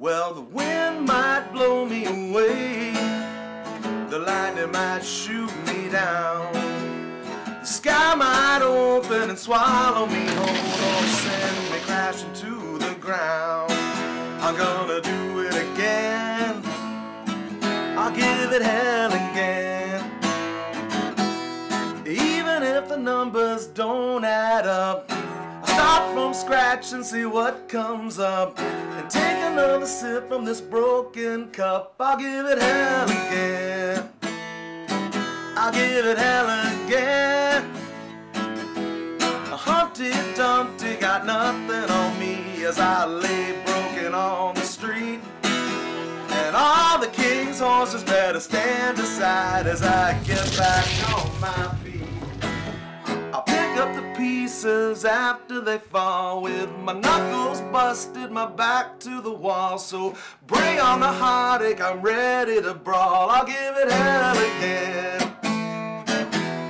Well, the wind might blow me away, the lightning might shoot me down, the sky might open and swallow me whole or send me crashing to the ground. I'm gonna do it again. I'll give it hell again. Even if the numbers don't add up, start from scratch and see what comes up. And take another sip from this broken cup. I'll give it hell again. I'll give it hell again. A Humpty Dumpty got nothing on me as I lay broken on the street. And all the king's horses better stand aside as I get back on my after they fall with my knuckles busted, my back to the wall. So bring on the heartache, I'm ready to brawl. I'll give it hell again.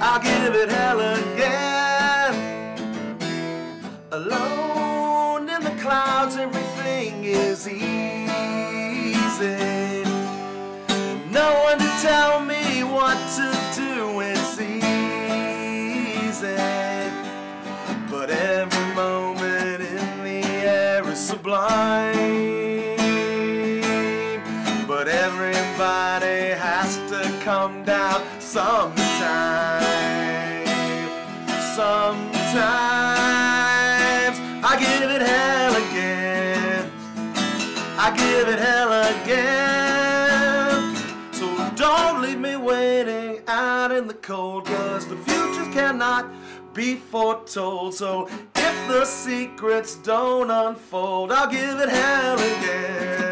I'll give it hell again. Alone in the clouds, everything is easy. No one to tell me what to do, sublime. But everybody has to come down sometime. Sometimes I give it hell again. I give it hell again. So don't leave me waiting out in the cold, cause the future cannot be foretold. So if the secrets don't unfold. I'll give it hell again.